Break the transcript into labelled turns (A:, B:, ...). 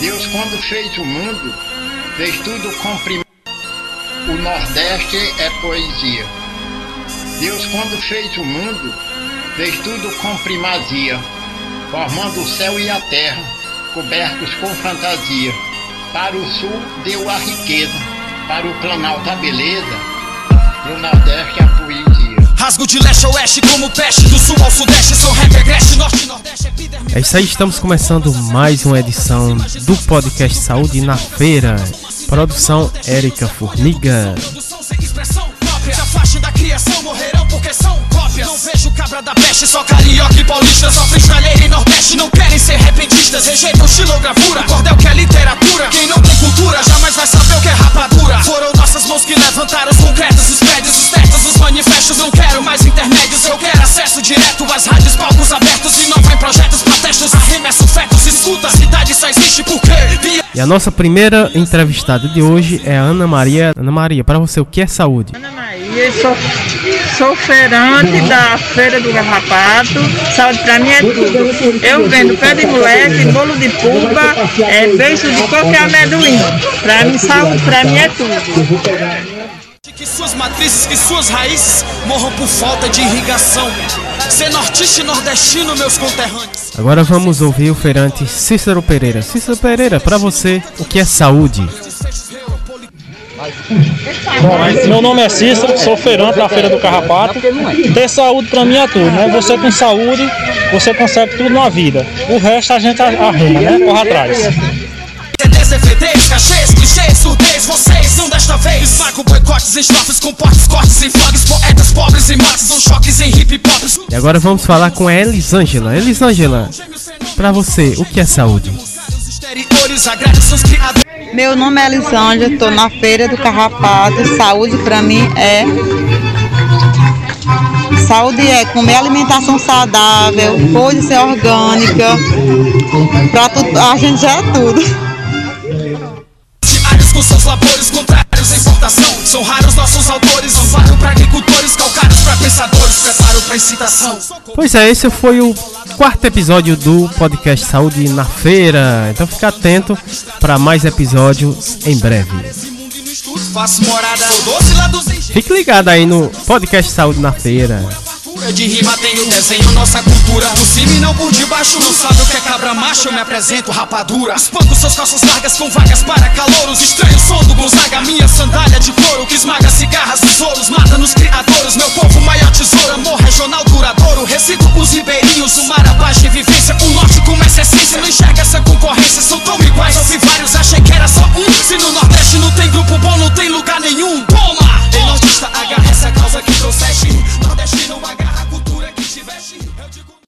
A: Deus, quando fez o mundo, fez tudo com prim... O Nordeste é poesia. Deus, quando fez o mundo, fez tudo com primazia, formando o céu e a terra, cobertos com fantasia. Para o sul deu a riqueza, para o planalto a beleza, pro Nordeste a poesia.
B: Rasgo de leste a oeste como peste Do sul ao sudeste sou rap agreste Norte e nordeste
C: É isso aí, estamos começando mais uma edição do podcast Saúde na Feira. Produção Érica Formiga.
B: Produção sem expressão própria. Da faixa da criação morrerão porque são cópias. Não vejo cabra da peste Só carioca e paulista. Só freestyleiro e nordeste Não querem ser repentistas. Rejeitam xilogravura Cordel que é literatura. Quem não tem cultura Jamais vai saber o que é rapadura. Foram nossas mãos que levantaram os manifestos Não quero mais intermédios Eu quero acesso direto às rádios Palcos abertos E não vem projetos protestos Arremesso fetos Escuta, a cidade só existe porque
C: E a nossa primeira entrevistada de hoje é a Ana Maria. Ana Maria, para você, o que é saúde?
D: Ana Maria, sou, sou feirante da Feira do Garrapato. Saúde pra mim é tudo. Eu vendo pé de moleque, bolo de puba, é, beijo de coco e amendoim. Pra mim, saúde pra mim é tudo.
B: Que suas matrizes, que suas raízes morram por falta de irrigação. Ser nortista e nordestino, meus conterrâneos.
C: Agora vamos ouvir o feirante Cícero Pereira. Cícero Pereira, para você, o que é saúde?
E: Bom, meu nome é Cícero, sou feirante da Feira do Carrapato. Ter saúde pra mim é tudo, né? Você com saúde, você consegue tudo na vida. O resto a gente arruma, né? Corre atrás.
B: Boicotes, estrofes com portes, cortes em vlogs, poetas pobres e mortes, são choques em hip hop.
C: E agora vamos falar com a Elisângela. Elisângela, para você, o que é saúde?
F: Meu nome é Elisângela, estou na Feira do Carrapato. Saúde para mim é. Saúde é comer alimentação saudável, coisa ser orgânica. Pra tu, a gente já é tudo.
B: São raros nossos autores, amparo pra agricultores, calcários pra pensadores, preparo pra incitação.
C: Pois é, esse foi o quarto episódio do podcast Saúde na Feira. Então fica atento para mais episódios em breve. Fique ligado aí no podcast Saúde na Feira.
B: De rima tenho desenho, nossa cultura Por cima e não por debaixo Não sabe o que é cabra macho, eu me apresento rapadura Espanco suas calças largas com vagas para calouros esmaga cigarras, tesouros, mata nos criadores. Meu povo, maior tesouro, amor regional duradouro. Recito os ribeirinhos, o mar abaixo e vivência. O norte com essa essência, não enxerga essa concorrência. São tão iguais, ouvi vários, achei que era só um. Se no Nordeste não tem grupo bom, não tem